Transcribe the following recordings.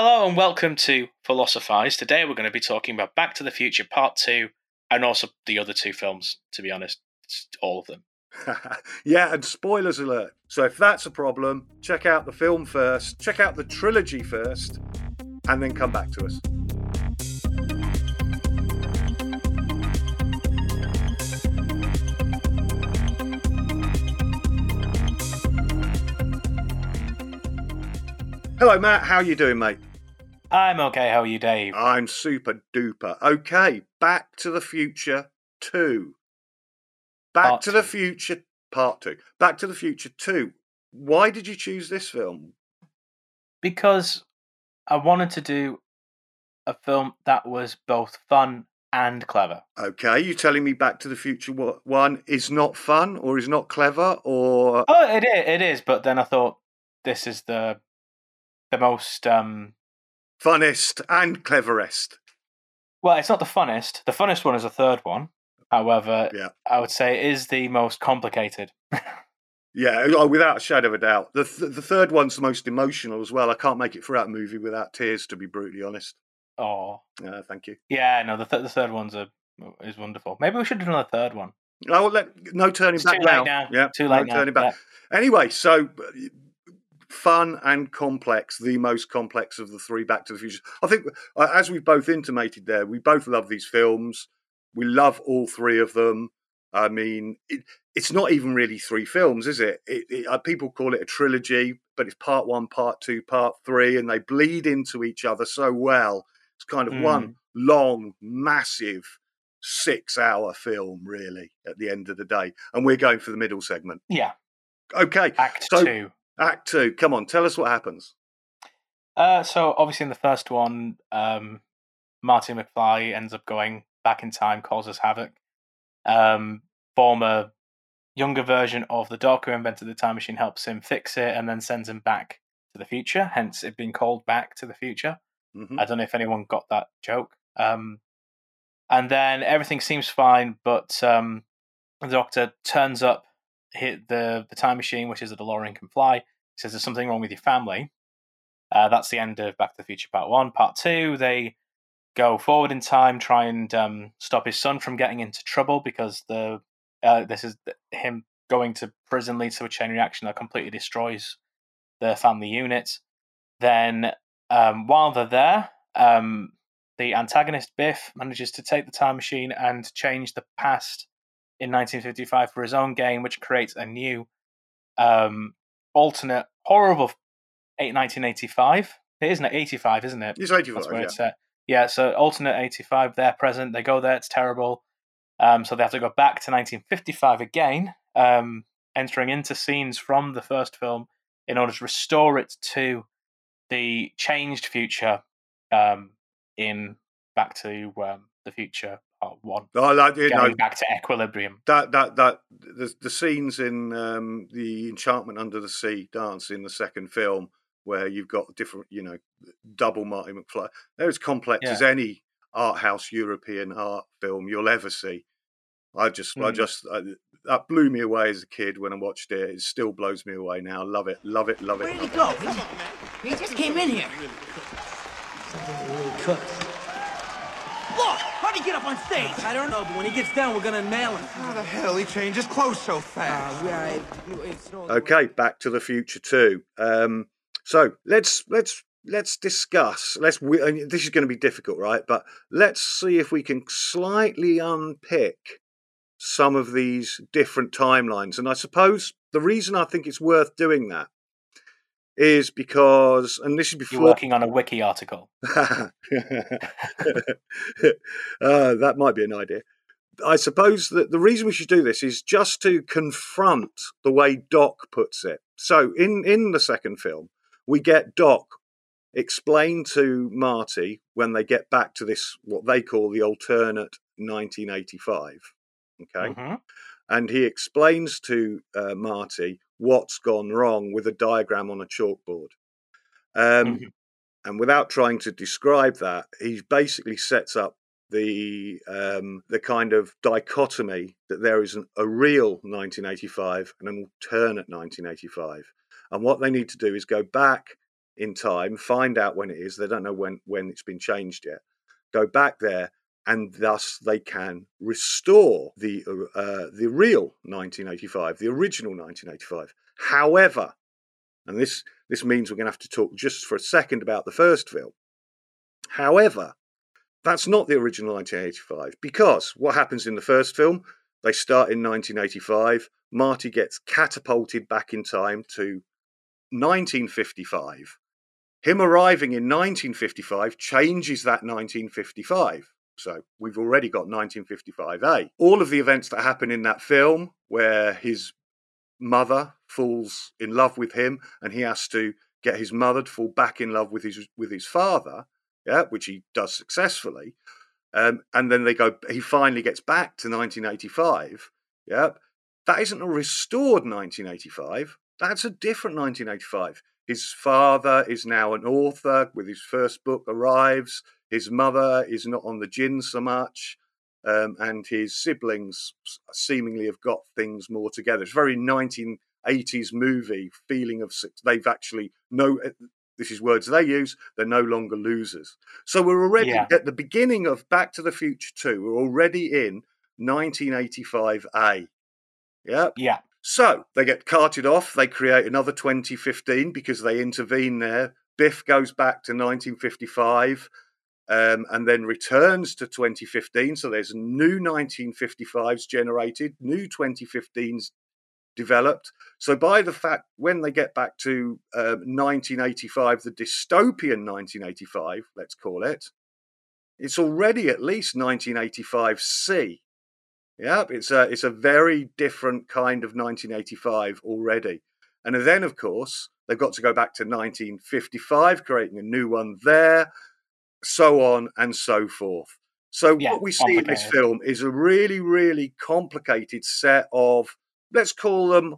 Hello and welcome to Philosophize. Today we're going to be talking about Back to the Future Part 2 and also the other two films, to be honest. All of them. yeah, and spoilers alert. So if that's a problem, check out the film first, check out the trilogy first, and then come back to us. Hello, Matt. How are you doing, mate? I'm okay. How are you, Dave? I'm super duper. Okay, Back to the Future 2. Back Part to the. Future Part 2. Back to the Future 2. Why did you choose this film? Because I wanted to do a film that was both fun and clever. Okay, you telling me Back to the Future 1 is not fun or is not clever or Oh, it is, it is. But then I thought this is the the most um funnest and cleverest? well, it's not the funnest. The funnest one is the third one. However, Yeah. I would say it is the most complicated. Yeah, oh, without a shadow of a doubt. The, th- the third one's the most emotional as well. I can't make it throughout that movie without tears, to be brutally honest. oh, Uh, thank you. yeah, no, the th- the third one's a is wonderful. Maybe we should do done a third one. Oh, well, let, no turning It's back too late now. now. Yeah, Too late no now. turning back. Anyway, so fun and complex, the most complex of the three Back to the Future. I think, uh, as we've both intimated there, we both love these films. We love all three of them. I mean, it, it's not even really three films, is it? It, it? uh, People call it a trilogy, but it's part one, part two, part three, and they bleed into each other so well. It's kind of Mm. one long, massive six hour film, really, at the end of the day. And we're going for the middle segment. Yeah, Okay, Act So- Two. Act two. Come on, tell us what happens. Uh, so obviously in the first one, um, Marty McFly ends up going back in time, causes havoc. Um, former younger version of the Doc who invented the time machine helps him fix it and then sends him back to the future. Hence, it being called Back to the Future. Mhm. I don't know if anyone got that joke. Um, and then everything seems fine, but um, the Doctor turns up, hit the the time machine, which is a DeLorean can fly. He says there's something wrong with your family. Uh, that's the end of Back to the Future Part One. Part Two, they go forward in time, try and um, stop his son from getting into trouble because the uh, this is him going to prison leads to a chain reaction that completely destroys the family unit. Then, um, while they're there, um, the antagonist Biff manages to take the time machine and change the past in 1955 for his own gain, which creates a new um, alternate horrible eight- 1985. It isn't it 85, isn't it? It's 85, That's where yeah. it's set. Yeah, so alternate 85, they're present. They go there, it's terrible. Um, so they have to go back to 1955 again, um, entering into scenes from the first film in order to restore it to the changed future um, in Back to um, the Future Part 1. Oh, that, you Getting know, back to equilibrium. that that that the, the scenes in um, the Enchantment Under the Sea dance in the second film, where you've got different, you know, double Marty McFly. They're as complex Yeah. as any art house European art film you'll ever see. I just, I Mm. just, I, that blew me away as a kid when I watched it. It still blows me away now. Love it, love it, love it. Where did he love go? He just came in here. Something really cooked. Look, how'd he get up on stage? I don't know, but when he gets down, we're gonna nail him. How the hell he changes clothes so fast? Uh, we are. It's no, it. Okay, Back to the Future too. Um, so let's let's let's discuss. Let's. we- and This is going to be difficult, right? But let's see if we can slightly unpick some of these different timelines. And I suppose the reason I think it's worth doing that is because, and this is You're before. working on a wiki article. uh, that might be an idea. I suppose that the reason we should do this is just to confront the way Doc puts it. So, in in the second film, we get Doc explain to Marty when they get back to this what they call the alternate 1985. Okay, Mhm. and he explains to uh, Marty what's gone wrong with a diagram on a chalkboard. Um, Mhm. And without trying to describe that, he basically sets up the um, the kind of dichotomy that there is an, a real 1985 and an alternate 1985. And what they need to do is go back in time, find out when it is. They don't know when when it's been changed yet. Go back there, and thus they can restore the uh, the real 1985, the original 1985. However, and this this means we're going to have to talk just for a second about the first film. However, that's not the original 1985 because what happens in the first film? They start in 1985. Marty gets catapulted back in time to 1955. Him arriving in 1955 changes that 1955. So we've already got 1955A. All of the events that happen in that film, where his mother falls in love with him and he has to get his mother to fall back in love with his with his father, yeah, which he does successfully. Um, and then they go. He finally gets back to 1985. Yeah, that isn't a restored 1985. That's a different 1985. His father is now an author with his first book arrives. His mother is not on the gin so much. Um, and his siblings seemingly have got things more together. It's very 1980s movie feeling of they've actually no eh, this is words they use, they're no longer losers. So we're already yeah. at the beginning of Back to the Future 2, we're already in 1985A. Yeah. Yeah. So they get carted off, they create another 2015 because they intervene there. Biff goes back to 1955. Um, and then returns to 2015. So there's new 1955s generated, new 2015s developed. So by the fact when they get back to uh, 1985, the dystopian 1985, let's call it, it's already at least 1985C. Yeah, it's a it's a very different kind of 1985 already. And then, of course, they've got to go back to 1955, creating a new one there, so on and so forth. So yeah, what we see in this film is a really, really complicated set of let's call them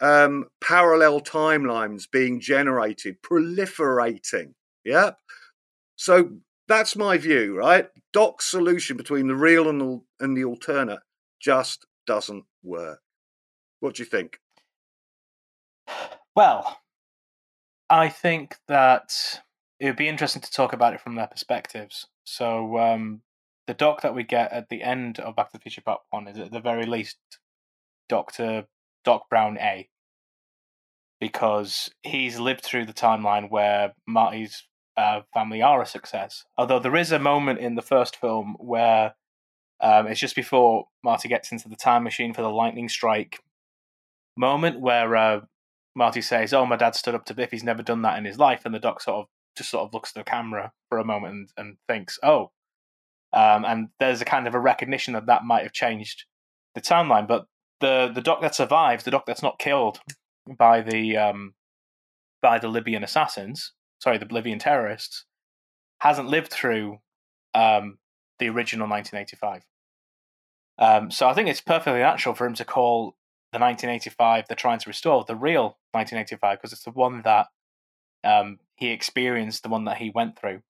um, parallel timelines being generated, proliferating. Yeah. So that's my view, right? Doc's solution between the real and the, and the alternate just doesn't work. What do you think? Well, I think that it would be interesting to talk about it from their perspectives. So, um, the doc that we get at the end of Back to the Future Part 1 is at the very least Doctor Doc Brown A because he's lived through the timeline where Marty's uh, family are a success. Although there is a moment in the first film where um, it's just before Marty gets into the time machine for the lightning strike moment where uh, Marty says, "Oh, my dad stood up to Biff. He's never done that in his life," and the doc sort of just sort of looks at the camera for a moment and, and thinks, "Oh." Um, and there's a kind of a recognition that that might have changed the timeline, but the the doc that survives, the doc that's not killed by the um, by the Libyan assassins, sorry, the Libyan terrorists, hasn't lived through um, the original 1985. Um, so I think it's perfectly natural for him to call the 1985 they're trying to restore the real 1985 because it's the one that um, he experienced, the one that he went through,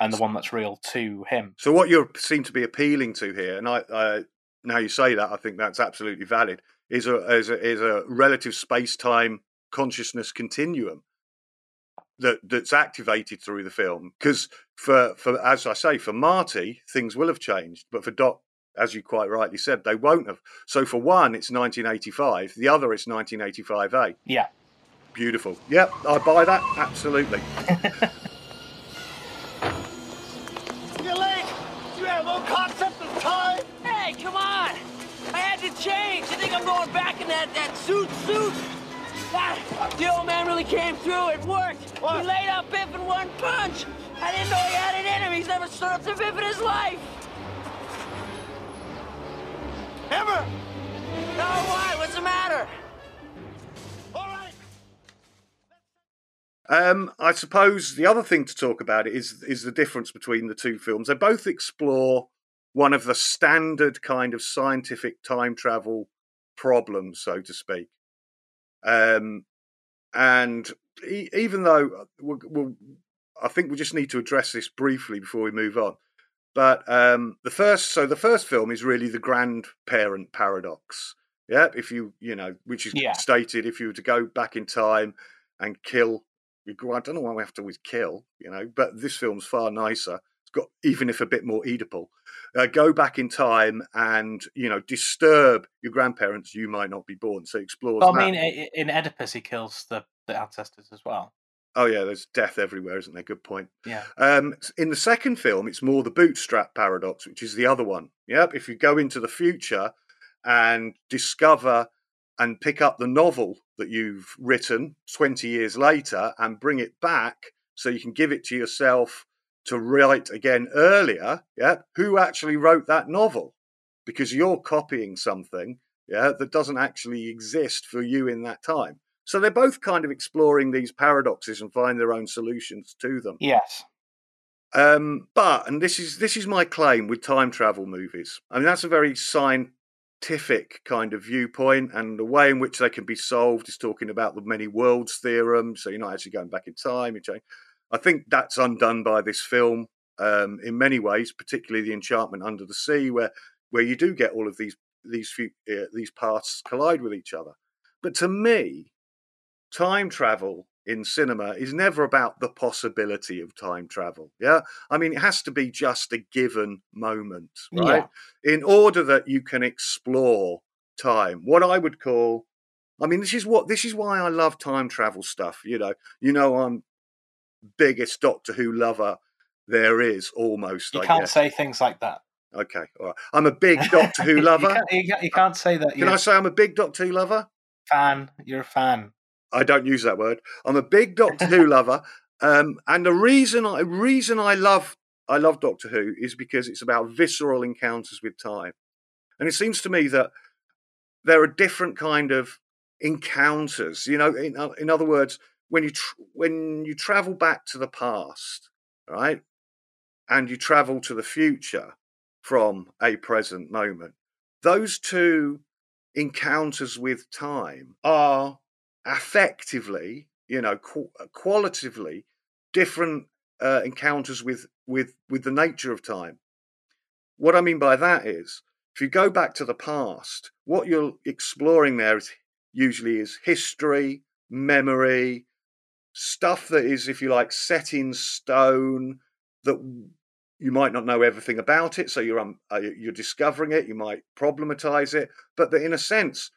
and the one that's real to him. So what you seem to be appealing to here, and I, I now you say that, I think that's absolutely valid, is a, is a, is a relative space time consciousness continuum that that's activated through the film. Because for, for as I say, for Marty, things will have changed, but for Doc, as you quite rightly said, they won't have. So for one, it's 1985. The other, it's 1985A. Yeah. Beautiful. Yep, I buy that. Absolutely. You're late. You have no concept of time. Hey, come on! I had to change. You think I'm going back in that, that suit suit? Ah, the old man really came through. It worked. What? He laid out Biff in one punch. I didn't know he had it in him. He's never stood up to Biff in his life. Ever? No, why? What's the matter? Um, I suppose the other thing to talk about is is the difference between the two films. They both explore one of the standard kind of scientific time travel problems, so to speak. Um, and e- even though uh, we'll, we'll, I think we just need to address this briefly before we move on. But um, the first, so the first film is really the grandparent paradox. Yeah, if you, you know, which is yeah. stated if you were to go back in time and kill I don't know why we have to always kill, you know, but this film's far nicer. It's got, even if a bit more Oedipal, uh, go back in time and, you know, disturb your grandparents, you might not be born. So explore. Well. I mean, in Oedipus, he kills the, the ancestors as well. oh, yeah, there's death everywhere, isn't there? Good point. Yeah. Um, in the second film, it's more the bootstrap paradox, which is the other one. Yep. If you go into the future and discover and pick up the novel that you've written 20 years later and bring it back so you can give it to yourself to write again earlier, yeah, who actually wrote that novel? Because you're copying something, yeah, that doesn't actually exist for you in that time. So they're both kind of exploring these paradoxes and find their own solutions to them. Yes. Um, but and this is this is my claim with time travel movies. I mean that's a very scientific kind of viewpoint, and the way in which they can be solved is talking about the many worlds theorem. So you're not actually going back in time. I think that's undone by this film um, in many ways, particularly the Enchantment Under the Sea, where where you do get all of these these few, uh, these paths collide with each other. But to me, time travel in cinema is never about the possibility of time travel. Yeah. I mean, it has to be just a given moment, right? In order that you can explore time, what I would call, I mean, this is what, this is why I love time travel stuff. You know, you know, I'm biggest Doctor Who lover there is almost. You I can't guess. say things like that. Okay. All right. I'm a big Doctor Who lover. you, can't, you, can't, you uh, can't say that. Can I say I'm a big Doctor Who lover? fan. You're a fan. I don't use that word. I'm a big Doctor Who lover, um, and the reason I reason I love I love Doctor Who is because it's about visceral encounters with time, and it seems to me that there are different kind of encounters. You know, in, in other words, when you tr- when you travel back to the past, right, and you travel to the future from a present moment, those two encounters with time are affectively, you know, qu- qualitatively different uh, encounters with with with the nature of time. What I mean by that is, if you go back to the past, what you're exploring there is usually is history, memory, stuff that is, if you like, set in stone that you might not know everything about it, so you're um, uh, you're discovering it. You might problematize it, but that in a sense,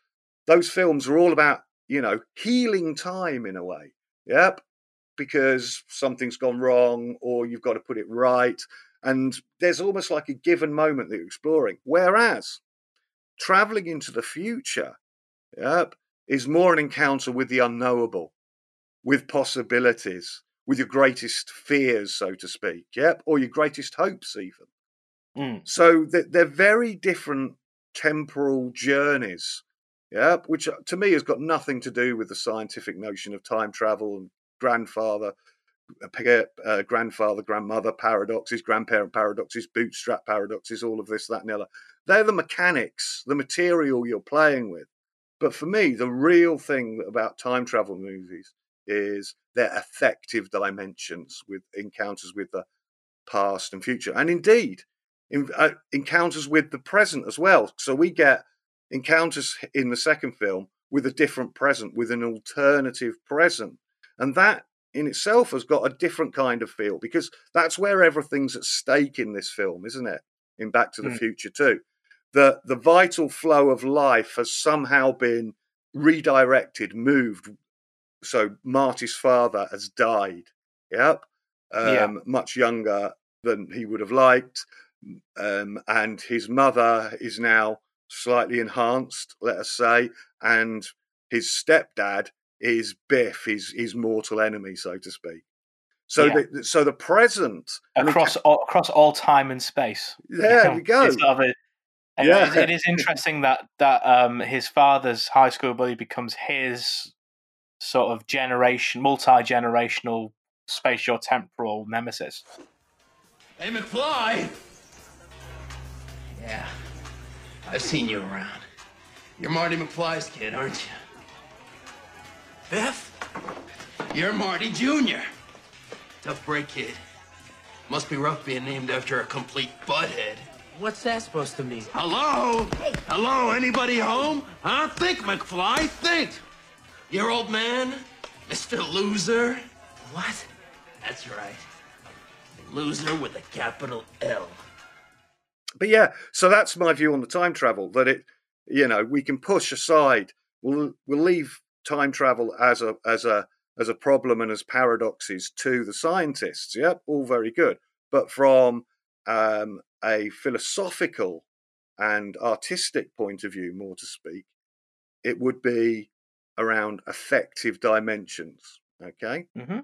those films are all about you know healing time in a way. Yep, because something's gone wrong or you've got to put it right, and there's almost like a given moment that you're exploring. Whereas traveling into the future, yep, is more an encounter with the unknowable, with possibilities with your greatest fears, so to speak, yep, or your greatest hopes, even. Mm. So they're, they're very different temporal journeys, yep, which uh, to me has got nothing to do with the scientific notion of time travel and grandfather, uh, uh, grandfather, grandmother paradoxes, grandparent paradoxes, bootstrap paradoxes, all of this, that, and the other. They're the mechanics, the material you're playing with. But for me, the real thing about time travel movies is their affective dimensions with encounters with the past and future, and indeed in, uh, encounters with the present as well. So we get encounters in the second film with a different present, with an alternative present, and that in itself has got a different kind of feel because that's where everything's at stake in this film, isn't it? In Back to the Mm. Future too, the the vital flow of life has somehow been redirected, moved so Marty's father has died. Yep. Um, Yeah. Much younger than he would have liked. Um, and his mother is now slightly enhanced, let us say. And his stepdad is Biff, his, his mortal enemy, so to speak. So, Yeah. the, so the present and across all, across all time and space. There we go. It's sort of a- Yeah. it is- it is interesting that that um, his father's high school buddy becomes his sort of generation, multi generational spatial temporal nemesis. Hey, McFly! Yeah, I've seen you around. You're Marty McFly's kid, aren't you? Biff? You're Marty Jr. Tough break, kid. Must be rough being named after a complete butthead. What's that supposed to mean? Hello? Hello? Anybody home? Huh? Think, McFly, think. Your old man? Mr. Loser? What? That's right. Loser with a capital L. But yeah, so that's my view on the time travel. That it, you know, we can push aside. We'll we'll leave time travel as a as a as a problem and as paradoxes to the scientists. Yeah, all very good. But from um, a philosophical and artistic point of view, more to speak, it would be around affective dimensions. Okay. hmm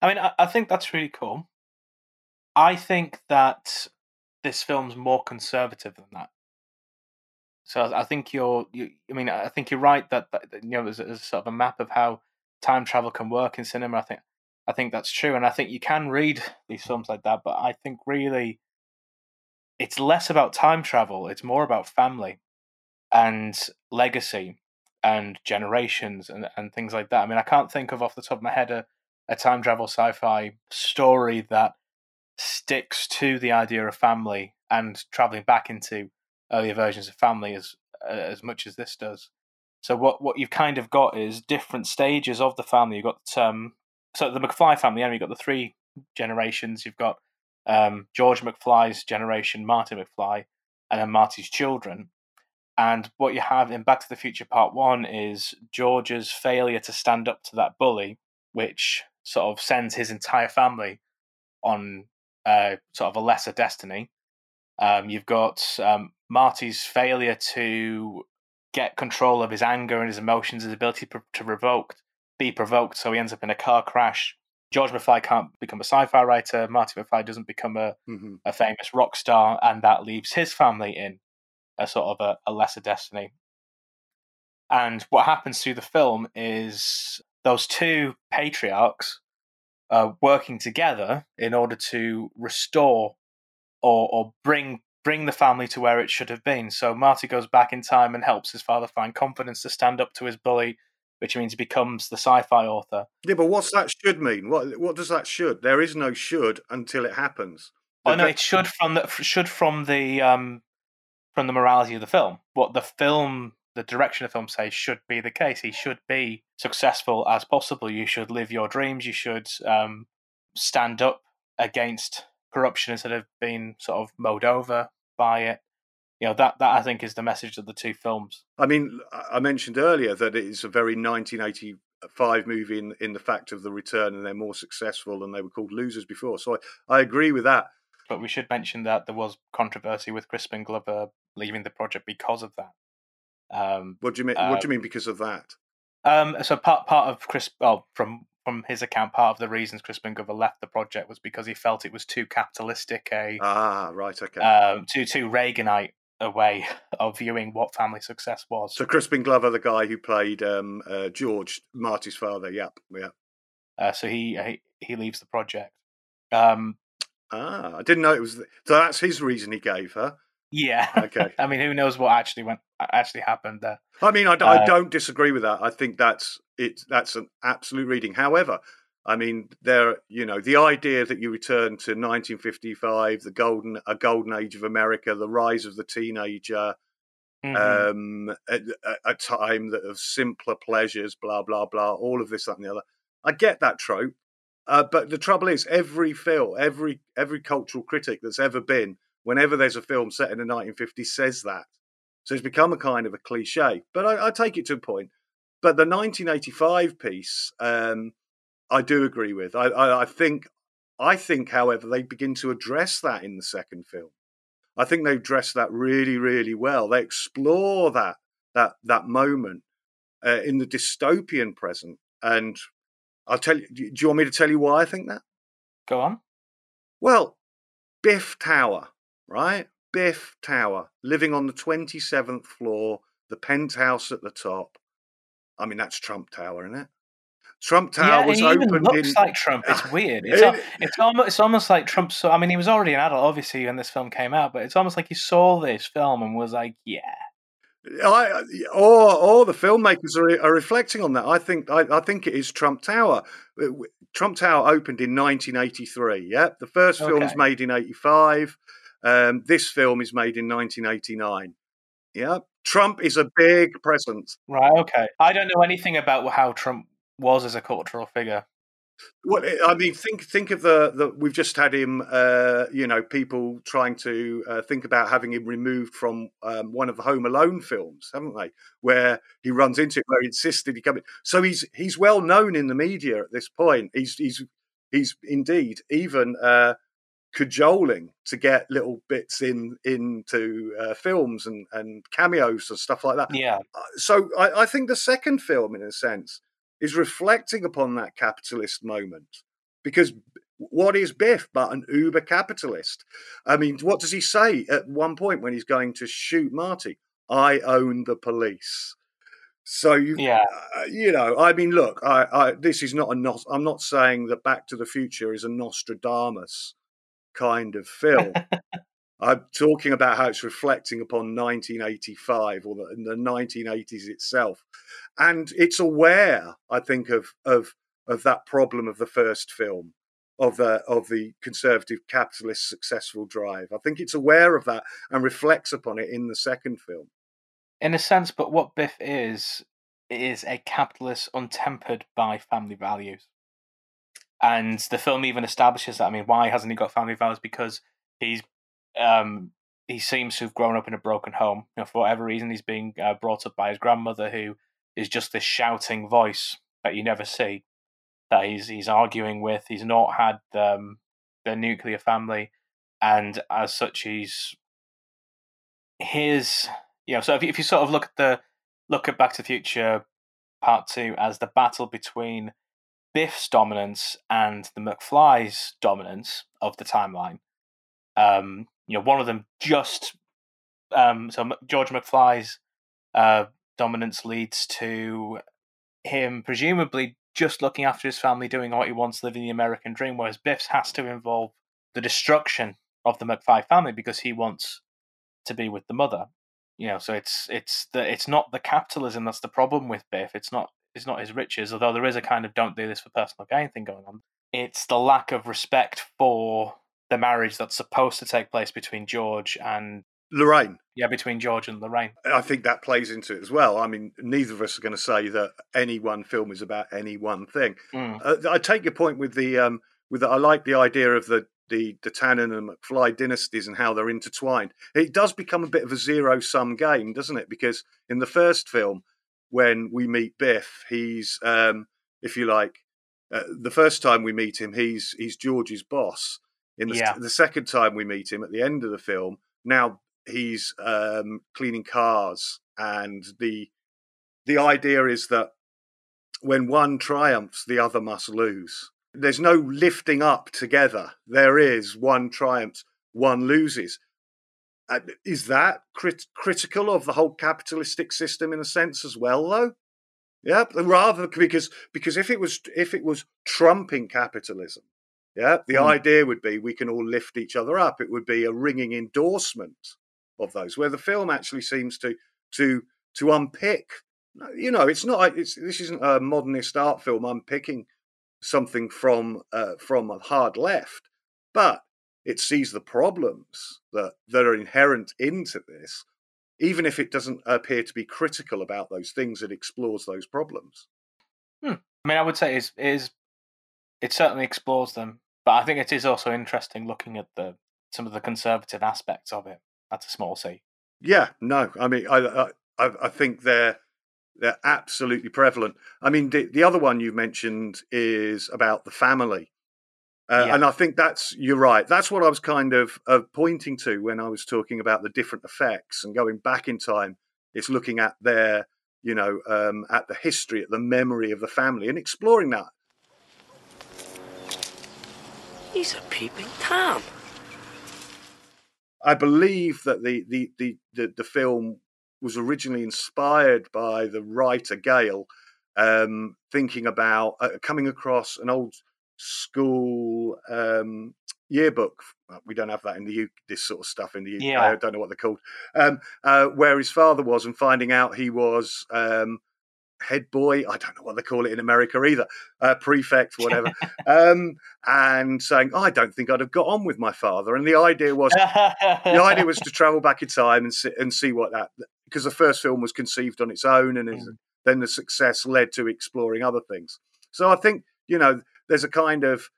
I mean, I, I think that's really cool. I think that this film's more conservative than that. So I think you're, you, I mean, I think you're right that, that you know there's, there's sort of a map of how time travel can work in cinema. I think, I think that's true, and I think you can read these films like that. But I think really, it's less about time travel. It's more about family and legacy and generations and, and things like that. I mean, I can't think of off the top of my head a, a time travel sci-fi story that sticks to the idea of family and traveling back into earlier versions of family as uh, as much as this does. So what what you've kind of got is different stages of the family. You've got um so the McFly family. Anyway, you've got the three generations. You've got um, George McFly's generation, Marty McFly, and then Marty's children. And what you have in Back to the Future Part One is George's failure to stand up to that bully, which sort of sends his entire family on uh, sort of a lesser destiny. Um, you've got um, Marty's failure to get control of his anger and his emotions, his ability to, to revoke, be provoked, so he ends up in a car crash. George McFly can't become a sci-fi writer. Marty McFly doesn't become a, hmm a famous rock star, and that leaves his family in a sort of a, a lesser destiny. And what happens through the film is those two patriarchs uh, working together in order to restore or, or bring bring the family to where it should have been. So Marty goes back in time and helps his father find confidence to stand up to his bully, which means he becomes the sci-fi author. Yeah, but what's that should mean? What what does that should? There is no should until it happens. Oh no, it should from the should from the um from the morality of the film. What the film, the direction of the film says should be the case. He should be successful as possible. You should live your dreams. You should um stand up against corruption instead of being sort of mowed over by it. You know that that I think is the message of the two films. I mean, I- mentioned earlier that it's a very 1985 movie in, in the fact of the return, and they're more successful than they were called losers before. So I, I agree with that. But we should mention that there was controversy with Crispin Glover leaving the project because of that. Um, What do you mean? what do you mean because of that? Um, so part part of Chris, well, from from his account, part of the reasons Crispin Glover left the project was because he felt it was too capitalistic, a Ah, right, okay. um, too too Reaganite a way of viewing what family success was. so Crispin Glover, the guy who played um, uh, George, Marty's father. Yep, yeah. Uh, so he, he he leaves the project. Um, Ah, I didn't know it was. The, so that's his reason he gave her. yeah. Okay. I mean, who knows what actually went actually happened there? I mean, I, Uh, don't disagree with that. I think that's it. That's an absolute reading. However, I mean, there, you know, the idea that you return to 1955, the golden, a golden age of America, the rise of the teenager, Mhm. um, a, a- a time that of simpler pleasures, blah blah blah, all of this, that, and the other. I get that trope, uh, but the trouble is, every film, every every cultural critic that's ever been, whenever there's a film set in the 1950s, says that. So it's become a kind of a cliche. But I, I take it to a point. But the 1985 piece, um, I do agree with. I, I, I think, I think, however, they begin to address that in the second film. I think they address that really, really well. They explore that that that moment uh, in the dystopian present, and I'll tell you. Do you want me to tell you why I think that? Go on. Well, Biff Tower, right? Biff Tower, living on the 27th floor, the penthouse at the top. I mean, that's Trump Tower, isn't it? Trump Tower yeah, was he even opened looks in. like Trump. It's weird. It's, al- it's almost it's almost like Trump. So I mean, he was already an adult, obviously, when this film came out. But it's almost like he saw this film and was like, "Yeah, I, or, or the filmmakers are, are reflecting on that. I think I, I think it is Trump Tower. Uh, Trump Tower opened in 1983. Yeah, the first film's Okay. made in 85. Um, this film is made in 1989. Yeah, Trump is a big presence. right, okay." I don't know anything about how Trump was as a cultural figure. Well, I mean, think think of the, the we've just had him. Uh, you know, people trying to uh, think about having him removed from um, one of the Home Alone films, haven't they? Where he runs into it, where he insisted he come in. So he's he's well known in the media at this point. He's he's he's indeed even uh, cajoling to get little bits in into uh, films and and cameos and stuff like that. Yeah. Uh, So I, I think the second film, in a sense, is reflecting upon that capitalist moment because what is Biff but an uber capitalist? I mean, what does he say at one point when he's going to shoot Marty? I own the police. So you, Yeah. uh, you know, I mean, look, I, I this is not a nos- I'm not saying that Back to the Future is a Nostradamus kind of film. I'm talking about how it's reflecting upon 1985 or the, the 1980s itself, and it's aware, I think, of of of that problem of the first film, of the of the conservative capitalist successful drive. I think it's aware of that and reflects upon it in the second film. In a sense, but what Biff is is a capitalist untempered by family values. And the film even establishes that. I mean, why hasn't he got family values? Because he's um he seems to have grown up in a broken home. You know, for whatever reason, he's being uh, brought up by his grandmother, who is just this shouting voice that you never see. That he's he's arguing with. He's not had um, the nuclear family, and as such, he's his you know. So if you, if you sort of look at the look at Back to the Future Part Two as the battle between Biff's dominance and the McFly's dominance of the timeline. Um, you know, one of them just um, so George McFly's uh, dominance leads to him presumably just looking after his family, doing what he wants, living the American dream, whereas Biff's has to involve the destruction of the McFly family because he wants to be with the mother. You know, so it's it's the it's not the capitalism that's the problem with Biff. It's not it's not his riches, although there is a kind of don't do this for personal gain thing going on. It's the lack of respect for the marriage that's supposed to take place between George and Lorraine. yeah, between George and Lorraine. I think that plays into it as well. I mean, neither of us are going to say that any one film is about any one thing. Mm. Uh, I take your point with the um, with the, I like the idea of the the the Tannen and McFly dynasties and how they're intertwined. It does become a bit of a zero sum game, doesn't it? Because in the first film, when we meet Biff, he's um, if you like, uh, the first time we meet him, he's he's George's boss. In the, Yeah. the second time we meet him at the end of the film, now he's um, cleaning cars, and the the idea is that when one triumphs, the other must lose. There's no lifting up together. There is one triumphs, one loses. Uh, is that crit- critical of the whole capitalistic system in a sense as well, though? Yeah, rather because because if it was if it was trumping capitalism, yeah, the Hmm. idea would be we can all lift each other up. It would be a ringing endorsement of those. Where the film actually seems to to to unpick. You know, it's not. It's this isn't a modernist art film unpicking something from uh, from a hard left, but it sees the problems that that are inherent into this, even if it doesn't appear to be critical about those things. It explores those problems. Hmm. I mean, I would say is is it certainly explores them, but I think it is also interesting looking at the some of the conservative aspects of it. That's a small c. Yeah, no, I mean, I I, I think they're they're absolutely prevalent. I mean, the, the other one you mentioned is about the family, uh, Yeah. and I think that's you're right. That's what I was kind of of pointing to when I was talking about the different effects and going back in time. It's looking at their, you know, um, at the history, at the memory of the family, and exploring that. He's a peeping Tom. I believe that the the the the, the film was originally inspired by the writer Gale, um, thinking about uh, coming across an old school um, yearbook. We don't have that in the UK, this sort of stuff in the UK. Yeah. I don't know what they're called. Um, uh, where his father was, and finding out he was um, head boy. I don't know what they call it in America either. Uh, prefect, whatever. um, and saying, "I don't think I'd have got on with my father." And the idea was the idea was to travel back in time and see, and see what that because the first film was conceived on its own and is, then the success led to exploring other things. So I think you know there's a kind of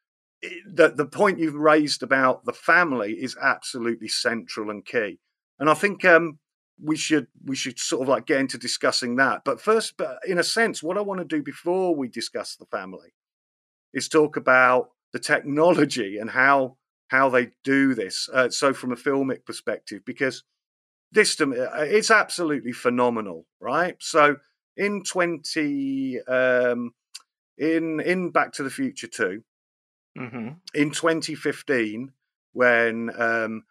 the the point you've raised about the family is absolutely central and key, and I think um, we should we should sort of like get into discussing that. But first, but in a sense, what I want to do before we discuss the family is talk about the technology and how how they do this. Uh, so from a filmic perspective, because this to me, uh, it's absolutely phenomenal, right? So in twenty um, in in Back to the Future 2 Mm-hmm. in 2015 when um,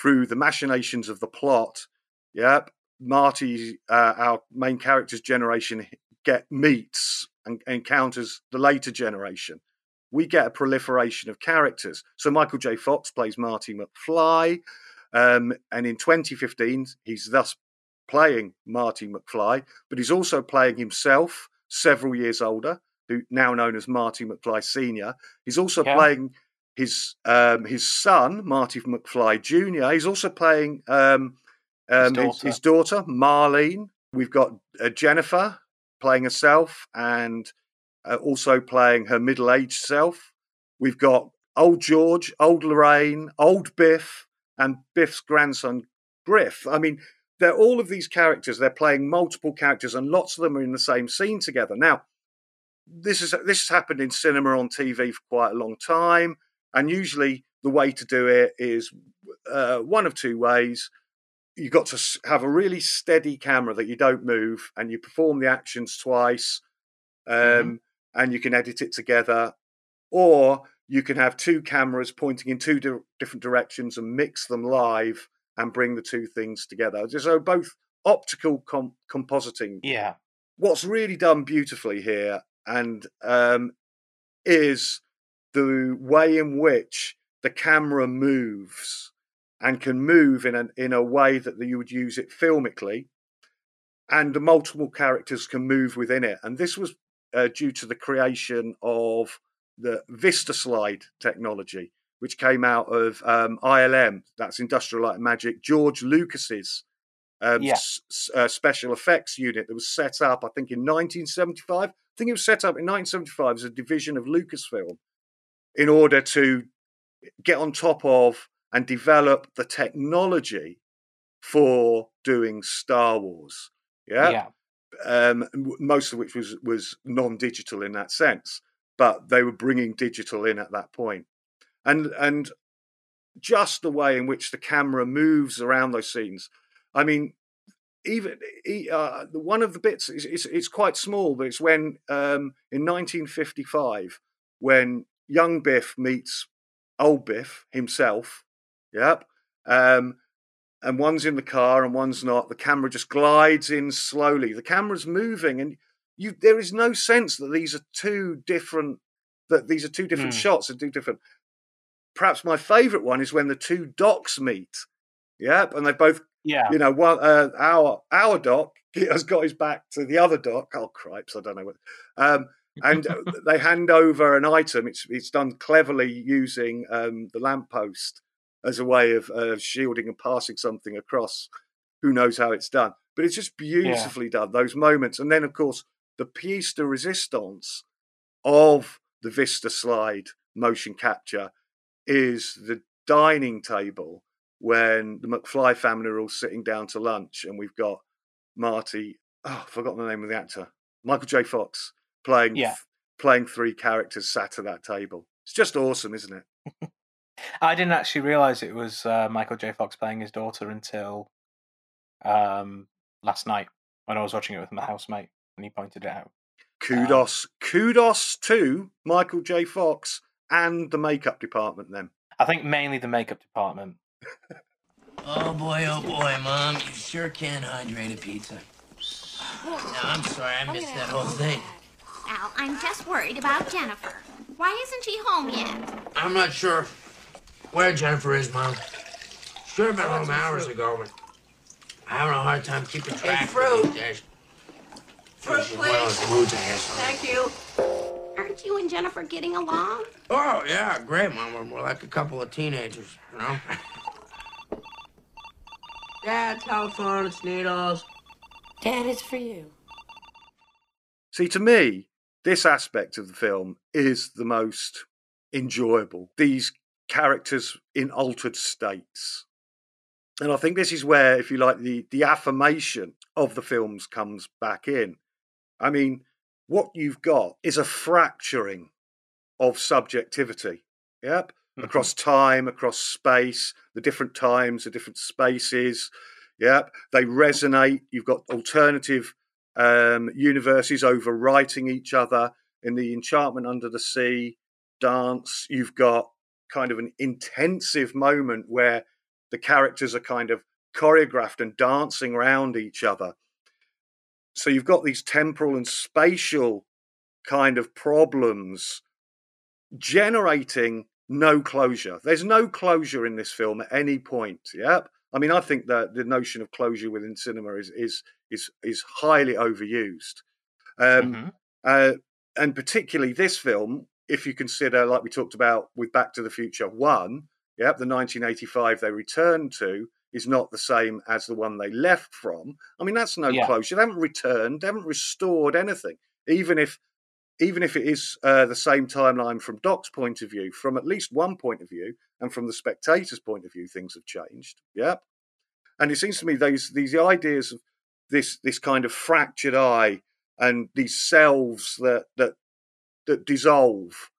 through the machinations of the plot yep marty uh, our main character's generation get meets and encounters the later generation. We get a proliferation of characters. So michael j. Fox plays marty mcfly um, and in 2015 he's thus playing marty mcfly but he's also playing himself several years older who now known as marty mcfly senior he's also Yeah. playing his um, his son Marty McFly Jr. He's also playing um, um, his, daughter. his daughter Marlene. We've got uh, Jennifer playing herself and uh, also playing her middle aged self. We've got old George, old Lorraine, old Biff, and Biff's grandson Griff. I mean, they're all of these characters. They're playing multiple characters, and lots of them are in the same scene together. Now, this is this has happened in cinema on TV for quite a long time, and usually the way to do it is uh, one of two ways. You've got to have a really steady camera that you don't move, and you perform the actions twice, um, Mhm. and you can edit it together, or you can have two cameras pointing in two di- different directions and mix them live and bring the two things together. So both optical com- compositing Yeah. what's really done beautifully here and um, is the way in which the camera moves and can move in a, in a way that you would use it filmically and the multiple characters can move within it and this was uh, due to the creation of the VistaGlide technology which came out of um, ilm that's industrial light and magic george lucas's um, Yeah. s- uh, special effects unit that was set up, I think, in 1975. I think it was set up in 1975 as a division of Lucasfilm in order to get on top of and develop the technology for doing Star Wars. Yeah. Yeah. Um, most of which was was non-digital in that sense, but they were bringing digital in at that point, and and just the way in which the camera moves around those scenes. I mean, even uh, one of the bits is it's, it's quite small, but it's when um, in 1955 when young Biff meets old Biff himself. Yep. Um, and one's in the car and one's not. The camera just glides in slowly. The camera's moving, and you there is no sense that these are two different that these are two different Hmm. shots and two different. Perhaps my favourite one is when the two docs meet. Yep, and they both Yeah. you know, one uh, our our doc has got his back to the other doc. Oh cripes, I don't know what. Um, and uh, they hand over an item. It's it's done cleverly using um, the lamppost as a way of uh, shielding and passing something across. Who knows how it's done? But it's just beautifully done. Those moments, and then of course the piece de resistance of the VistaGlide motion capture is the dining table when the McFly family are all sitting down to lunch, and we've got Marty. Oh, I've forgotten the name of the actor. Michael J. Fox playing Yeah. playing three characters sat at that table. It's just awesome, isn't it? I didn't actually realize it was uh, Michael J. Fox playing his daughter until um, last night when I was watching it with my housemate and he pointed it out. Kudos, kudos to Michael J. Fox and the makeup department. Then I think mainly the makeup department. Oh boy, oh boy, Mom, you sure can hydrate a pizza. No, I'm sorry, I missed that whole thing. Al, I'm just worried about Jennifer. Why isn't she home yet? I'm not sure where Jennifer is, Mom. Should have been home hours ago, but I'm having a hard time keeping track of fruit. these days. Fruit, She's one of please. moods, I guess. Thank you. Aren't you and Jennifer getting along? Oh, yeah, great, Mom. We're- We're like a couple of teenagers, you know? Dad, telephone, it's needles. Dad, it's for you. see to me, this aspect of the film is the most enjoyable. These characters in altered states. And I think this is where, if you like, the, the affirmation of the films comes back in. I mean, what you've got is a fracturing of subjectivity. Yep. Mm-hmm. Across time, across space, the different times, the different spaces. Yep. They resonate. You've got alternative um, universes overwriting each other. In the Enchantment Under the Sea dance, you've got kind of an intensive moment where the characters are kind of choreographed and dancing around each other. So you've got these temporal and spatial kind of problems generating no closure. There's no closure in this film at any point. Yep. I mean, I think that the notion of closure within cinema is is is is highly overused, um, mm-hmm. uh, and particularly this film. If you consider, like we talked about with Back to the Future One, yep, the 1985 they returned to is not the same as the one they left from. I mean, that's no yeah. closure. They haven't returned, they haven't restored anything. Even if even if it is uh, the same timeline from Doc's point of view, from at least one point of view, and from the spectator's point of view, things have changed. Yep. And it seems to me these these ideas of this this kind of fractured eye and these selves that that that dissolve,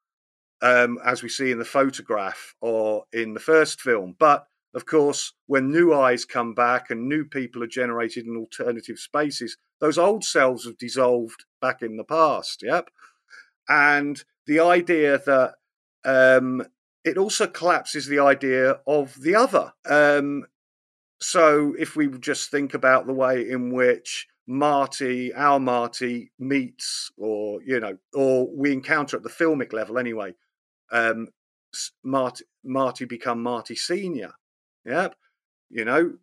um, as we see in the photograph or in the first film. But of course, when new eyes come back and new people are generated in alternative spaces, those old selves have dissolved back in the past. Yep. And the idea that um, it also collapses the idea of the other. Um, so if we just think about the way in which Marty, our Marty, meets, or you know, or we encounter at the filmic level anyway, um, Marty, Marty become Marty Senior. Yep, you know,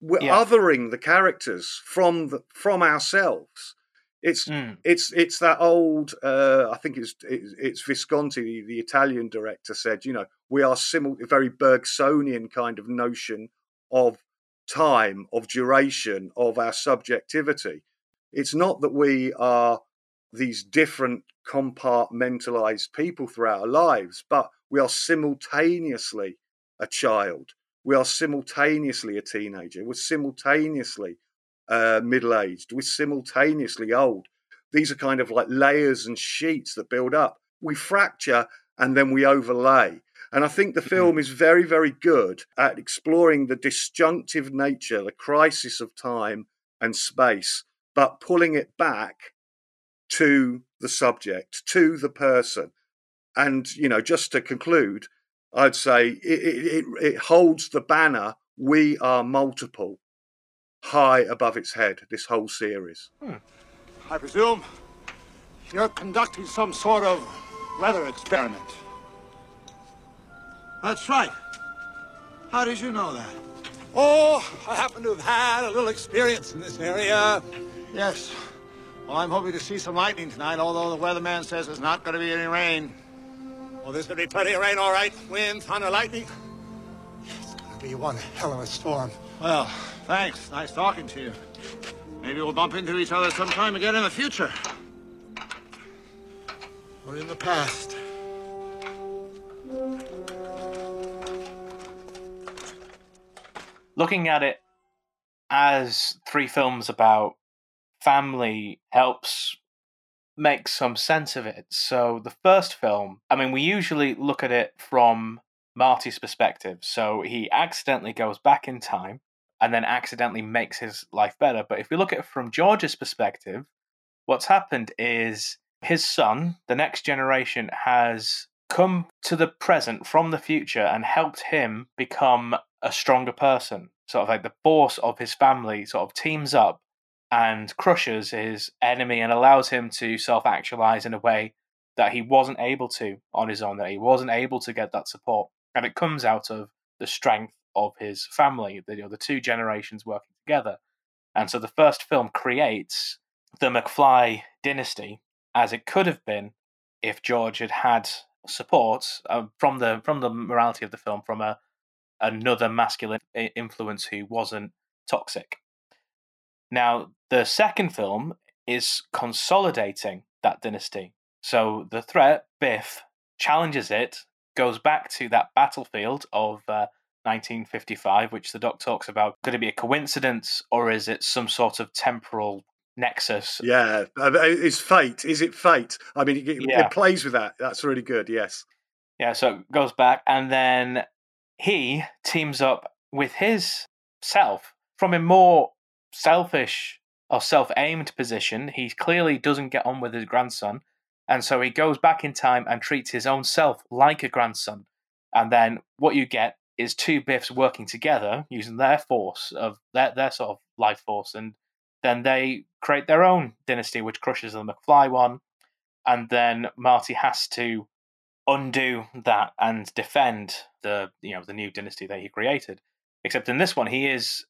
we're yeah. othering the characters from the from ourselves. It's mm. it's it's that old. Uh, I think it's it's, Visconti, the, the, Italian director, said. You know, we are simul- a very Bergsonian kind of notion of time, of duration, of our subjectivity. It's not that we are these different compartmentalized people throughout our lives, but we are simultaneously a child. We are simultaneously a teenager. We're simultaneously uh, middle aged. We're simultaneously old. These are kind of like layers and sheets that build up. We fracture and then we overlay. And I think the film is very, very good at exploring the disjunctive nature, the crisis of time and space, but pulling it back to the subject, to the person. And, you know, just to conclude, I'd say it, it, it holds the banner, We Are Multiple, high above its head, this whole series. Hmm. I presume you're conducting some sort of weather experiment. That's right. How did you know that? Oh, I happen to have had a little experience in this area. Yes. Well, I'm hoping to see some lightning tonight, although the weatherman says there's not going to be any rain. Well, there's going to be plenty of rain, all right. Wind, thunder, lightning. It's going to be one hell of a storm. Well, thanks. Nice talking to you. Maybe we'll bump into each other sometime again in the future. Or in the past. looking at it as three films about family helps make some sense of it. So the first film, I mean, we usually look at it from Marty's perspective. So he accidentally goes back in time and then accidentally makes his life better. But if we look at it from George's perspective, what's happened is his son, the next generation, has come to the present from the future and helped him become a stronger person. Sort of like the force of his family sort of teams up and crushes his enemy and allows him to self actualize in a way that he wasn't able to on his own, that he wasn't able to get that support. And it comes out of the strength of his family, the, you know, the two generations working together. And so the first film creates the McFly dynasty as it could have been if George had had support uh, from the from the morality of the film from a another masculine influence who wasn't toxic. Now, the second film is consolidating that dynasty So the threat, Biff, challenges it, goes back to that battlefield of uh, 1955, which the doc talks about. Could it be a coincidence or is it some sort of temporal nexus? Yeah, is fate? Is it fate? I mean, it, Yeah. it plays with that. That's really good. Yes. Yeah, so it goes back, and then he teams up with his self from a more selfish or self aimed position. He clearly doesn't get on with his grandson, and so he goes back in time and treats his own self like a grandson. And then what you get is two Biffs working together using their force of their, their sort of life force, and then they create their own dynasty, which crushes the McFly one. And then Marty has to undo that and defend the you know the new dynasty that he created. Except in this one, he is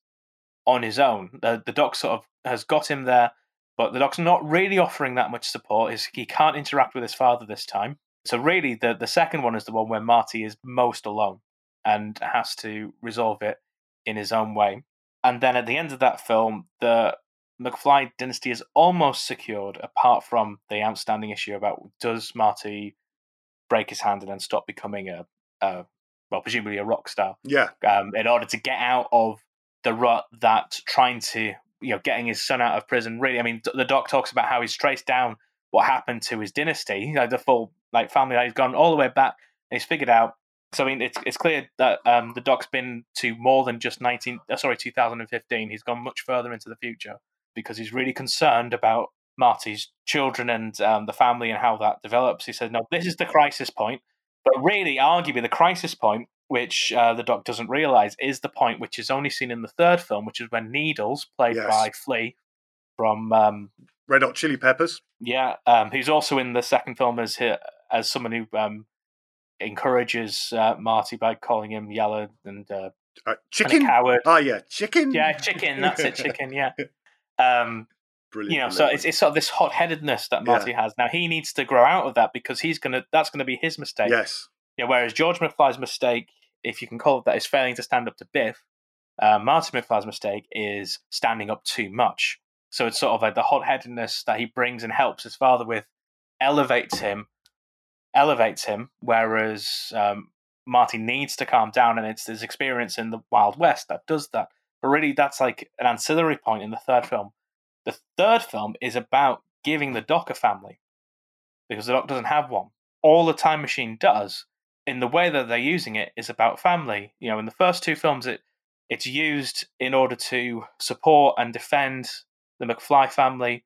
on his own. The the doc sort of has got him there, but the doc's not really offering that much support. Is he can't interact with his father this time. So really, the the second one is the one where Marty is most alone and has to resolve it in his own way. And then at the end of that film, the McFly dynasty is almost secured, apart from the outstanding issue about does Marty break his hand and then stop becoming a, a well, presumably a rock star, Yeah. um, in order to get out of the rut that trying to, you know, getting his son out of prison. Really, I mean, the doc talks about how he's traced down what happened to his dynasty, know, the full like family that he's gone all the way back and he's figured out. So I mean, it's it's clear that um, the doc's been to more than just nineteen, uh, sorry, two thousand and fifteen. He's gone much further into the future because he's really concerned about Marty's children and um, the family and how that develops. He said, "No, this is the crisis point." But really, arguably, the crisis point, which uh, the doc doesn't realize, is the point which is only seen in the third film, which is when Needles, played Yes. by Flea from um, Red Hot Chili Peppers. yeah, um, who's also in the second film as as someone who um, encourages uh, Marty by calling him yellow and, uh, Uh, chicken. coward. Oh yeah, chicken. Yeah, chicken. That's it, chicken. Yeah. Um, Brilliant. you know, so it's, it's sort of this hot headedness that Yeah. Marty has. Now he needs to grow out of that because he's gonna. That's gonna be his mistake. yes. Yeah, whereas George McFly's mistake, if you can call it that, is failing to stand up to Biff. Uh, Marty McFly's mistake is standing up too much. So it's sort of like the hot headedness that he brings and helps his father with elevates him, elevates him. Whereas um, Marty needs to calm down, and it's his experience in the Wild West that does that. But really, that's like an ancillary point in the third film. The third film is about giving the Doc a family because the Doc doesn't have one. All the Time Machine does in the way that they're using it is about family. You know, in the first two films, it it's used in order to support and defend the McFly family,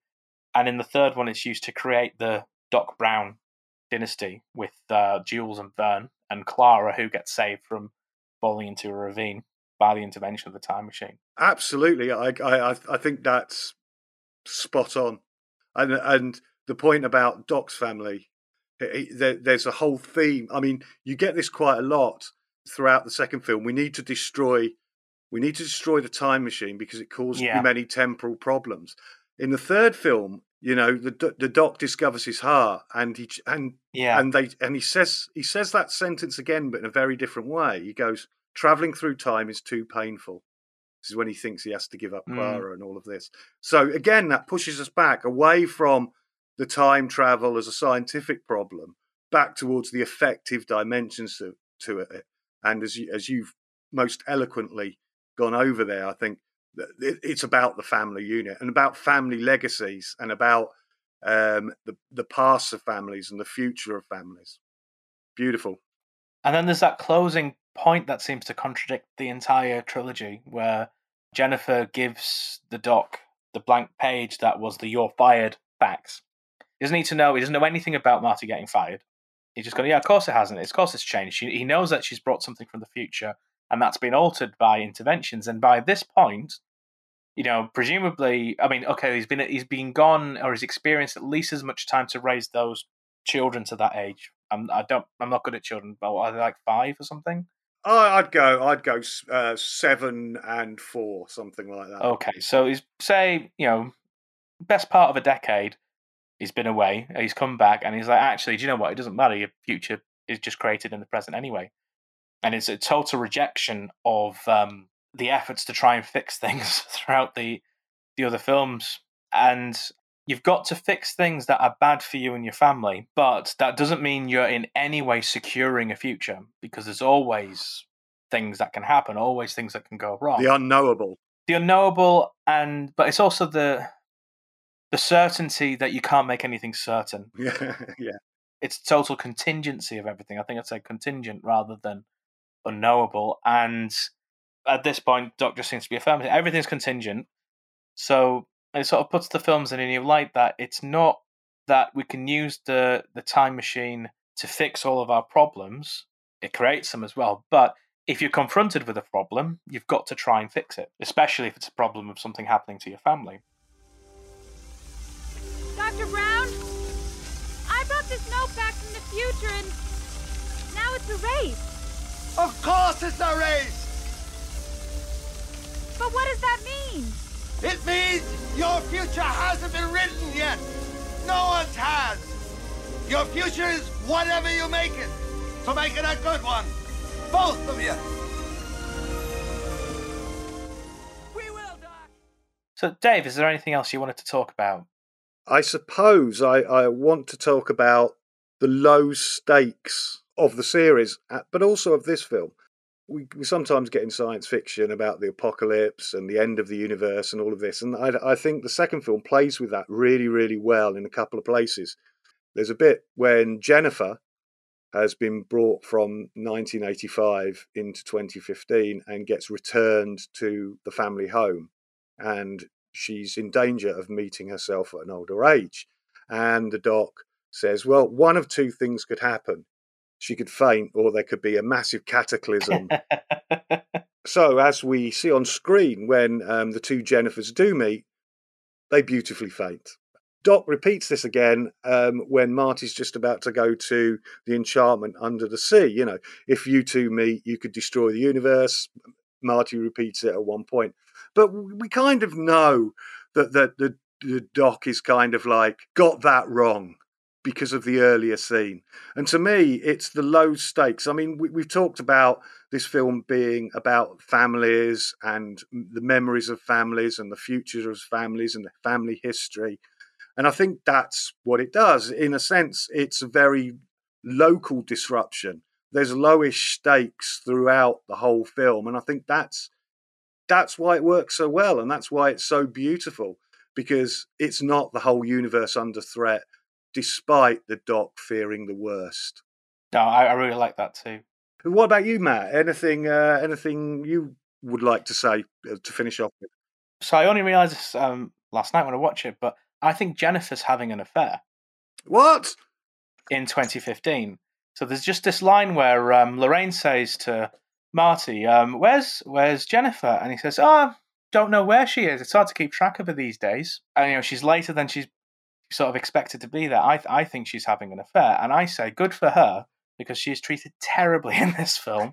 and in the third one, it's used to create the Doc Brown dynasty with uh, Jules and Verne and Clara, who gets saved from falling into a ravine by the intervention of the time machine. Absolutely, I, I, I- think that's spot on, and and the point about Doc's family, it- it- there, there's a whole theme. I mean, you get this quite a lot throughout the second film. We need to destroy, we need to destroy the time machine because it caused Yeah. many temporal problems. In the third film, you know, the the Doc discovers his heart, and he and Yeah, and they and he says he says that sentence again, but in a very different way. He goes, "Traveling through time is too painful." This is when he thinks he has to give up Mm. Clara and all of this. So again, that pushes us back away from the time travel as a scientific problem, back towards the effective dimensions to, to it. And as you, as you've most eloquently gone over there, I think it- it's about the family unit and about family legacies and about um, the the past of families and the future of families. Beautiful. And then there's that closing point that seems to contradict the entire trilogy, where Jennifer gives the doc the blank page that was the "you're fired" fax. He doesn't need to know. He doesn't know anything about Marty getting fired. He's just going, yeah, of course it hasn't. Of course it's changed. She, he knows that she's brought something from the future, and that's been altered by interventions. And by this point, you know, presumably, I mean, okay, he's been he's been gone or he's experienced at least as much time to raise those children to that age. I'm I don't I'm not good at children, but are they like five or something? I- I'd go. I'd go uh, seven and four, something like that. Okay, so he's say you know best part of a decade. He's been away. He's come back, and he's like, actually, do you know what? It doesn't matter. Your future is just created in the present anyway. And it's a total rejection of um, the efforts to try and fix things throughout the the other films. And You've got to fix things that are bad for you and your family, but that doesn't mean you're in any way securing a future because there's always things that can happen, always things that can go wrong. The unknowable. The unknowable, and but it's also the the certainty that you can't make anything certain. Yeah, yeah. It's total contingency of everything. I think I'd say contingent rather than unknowable. And at this point, Doctor seems to be affirming everything's contingent. So it sort of puts the films in a new light that it's not that we can use the the time machine to fix all of our problems. It creates them as well, but if you're confronted with a problem, you've got to try and fix it, especially if it's a problem of something happening to your family. Dr. Brown, I brought this note back from the future and now it's erased. Of course it's a race! But what does that mean? It means your future hasn't been written yet. No one's has. Your future is whatever you make it. So make it a good one. Both of you. We will, Doc. So, Dave, is there anything else you wanted to talk about? I suppose I, I want to talk about the low stakes of the series, uh, but also of this film. We, we sometimes get in science fiction about the apocalypse and the end of the universe and all of this, and I, I think the second film plays with that really, really well in a couple of places. There's a bit when Jennifer has been brought from 1985 into 2015 and gets returned to the family home, and she's in danger of meeting herself at an older age. And the doc says, Well, one of two things could happen. She could faint, or there could be a massive cataclysm. so, as we see on screen, when um, the two Jennifers do meet, they beautifully faint. Doc repeats this again um, when Marty's just about to go to the enchantment under the sea. You know, if you two meet, you could destroy the universe. Marty repeats it at one point. But we kind of know that, the, the Doc is kind of like got that wrong because of the earlier scene. And to me, it's the low stakes. I mean, we, we've talked about this film being about families and the memories of families and the future of families and the family history. And I think that's what it does. In a sense, it's a very local disruption. There's lowish stakes throughout the whole film. And I think that's that's why it works so well and that's why it's so beautiful because it's not the whole universe under threat despite the doc fearing the worst. No, I, I really like that too. what about you matt? Anything uh, anything you would like to say uh, to finish off with? So I only realised this um, last night when I watched it, but I think Jennifer's having an affair. What? In 2015. So there's just this line where um, Lorraine says to Marty, um, "Where's Where's Jennifer?" And he says, "Oh, don't know where she is. It's hard to keep track of her these days. And you know, she's later than she's sort of expected to be there. I I think she's having an affair, and I say good for her because she is treated terribly in this film.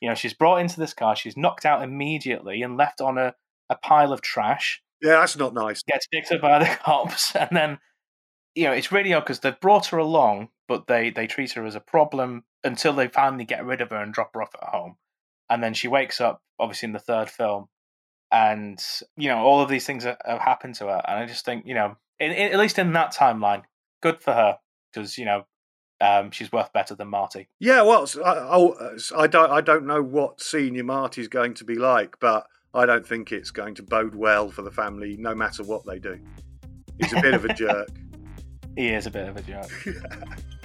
You know, she's brought into this car, she's knocked out immediately and left on a, a pile of trash. yeah that's not nice Gets picked up by the cops, and then you know it's really odd because they've brought her along, but they they treat her as a problem until they finally get rid of her and drop her off at home, and then she wakes up obviously in the third film, and you know all of these things have, happened to her, and I just think you know in, in, at least in that timeline, good for her because you know um, she's worth better than Marty. yeah well I, I, I don't i don't know what senior marty's going to be like but i don't think it's going to bode well for the family no matter what they do he's a bit of a jerk He is a bit of a joke.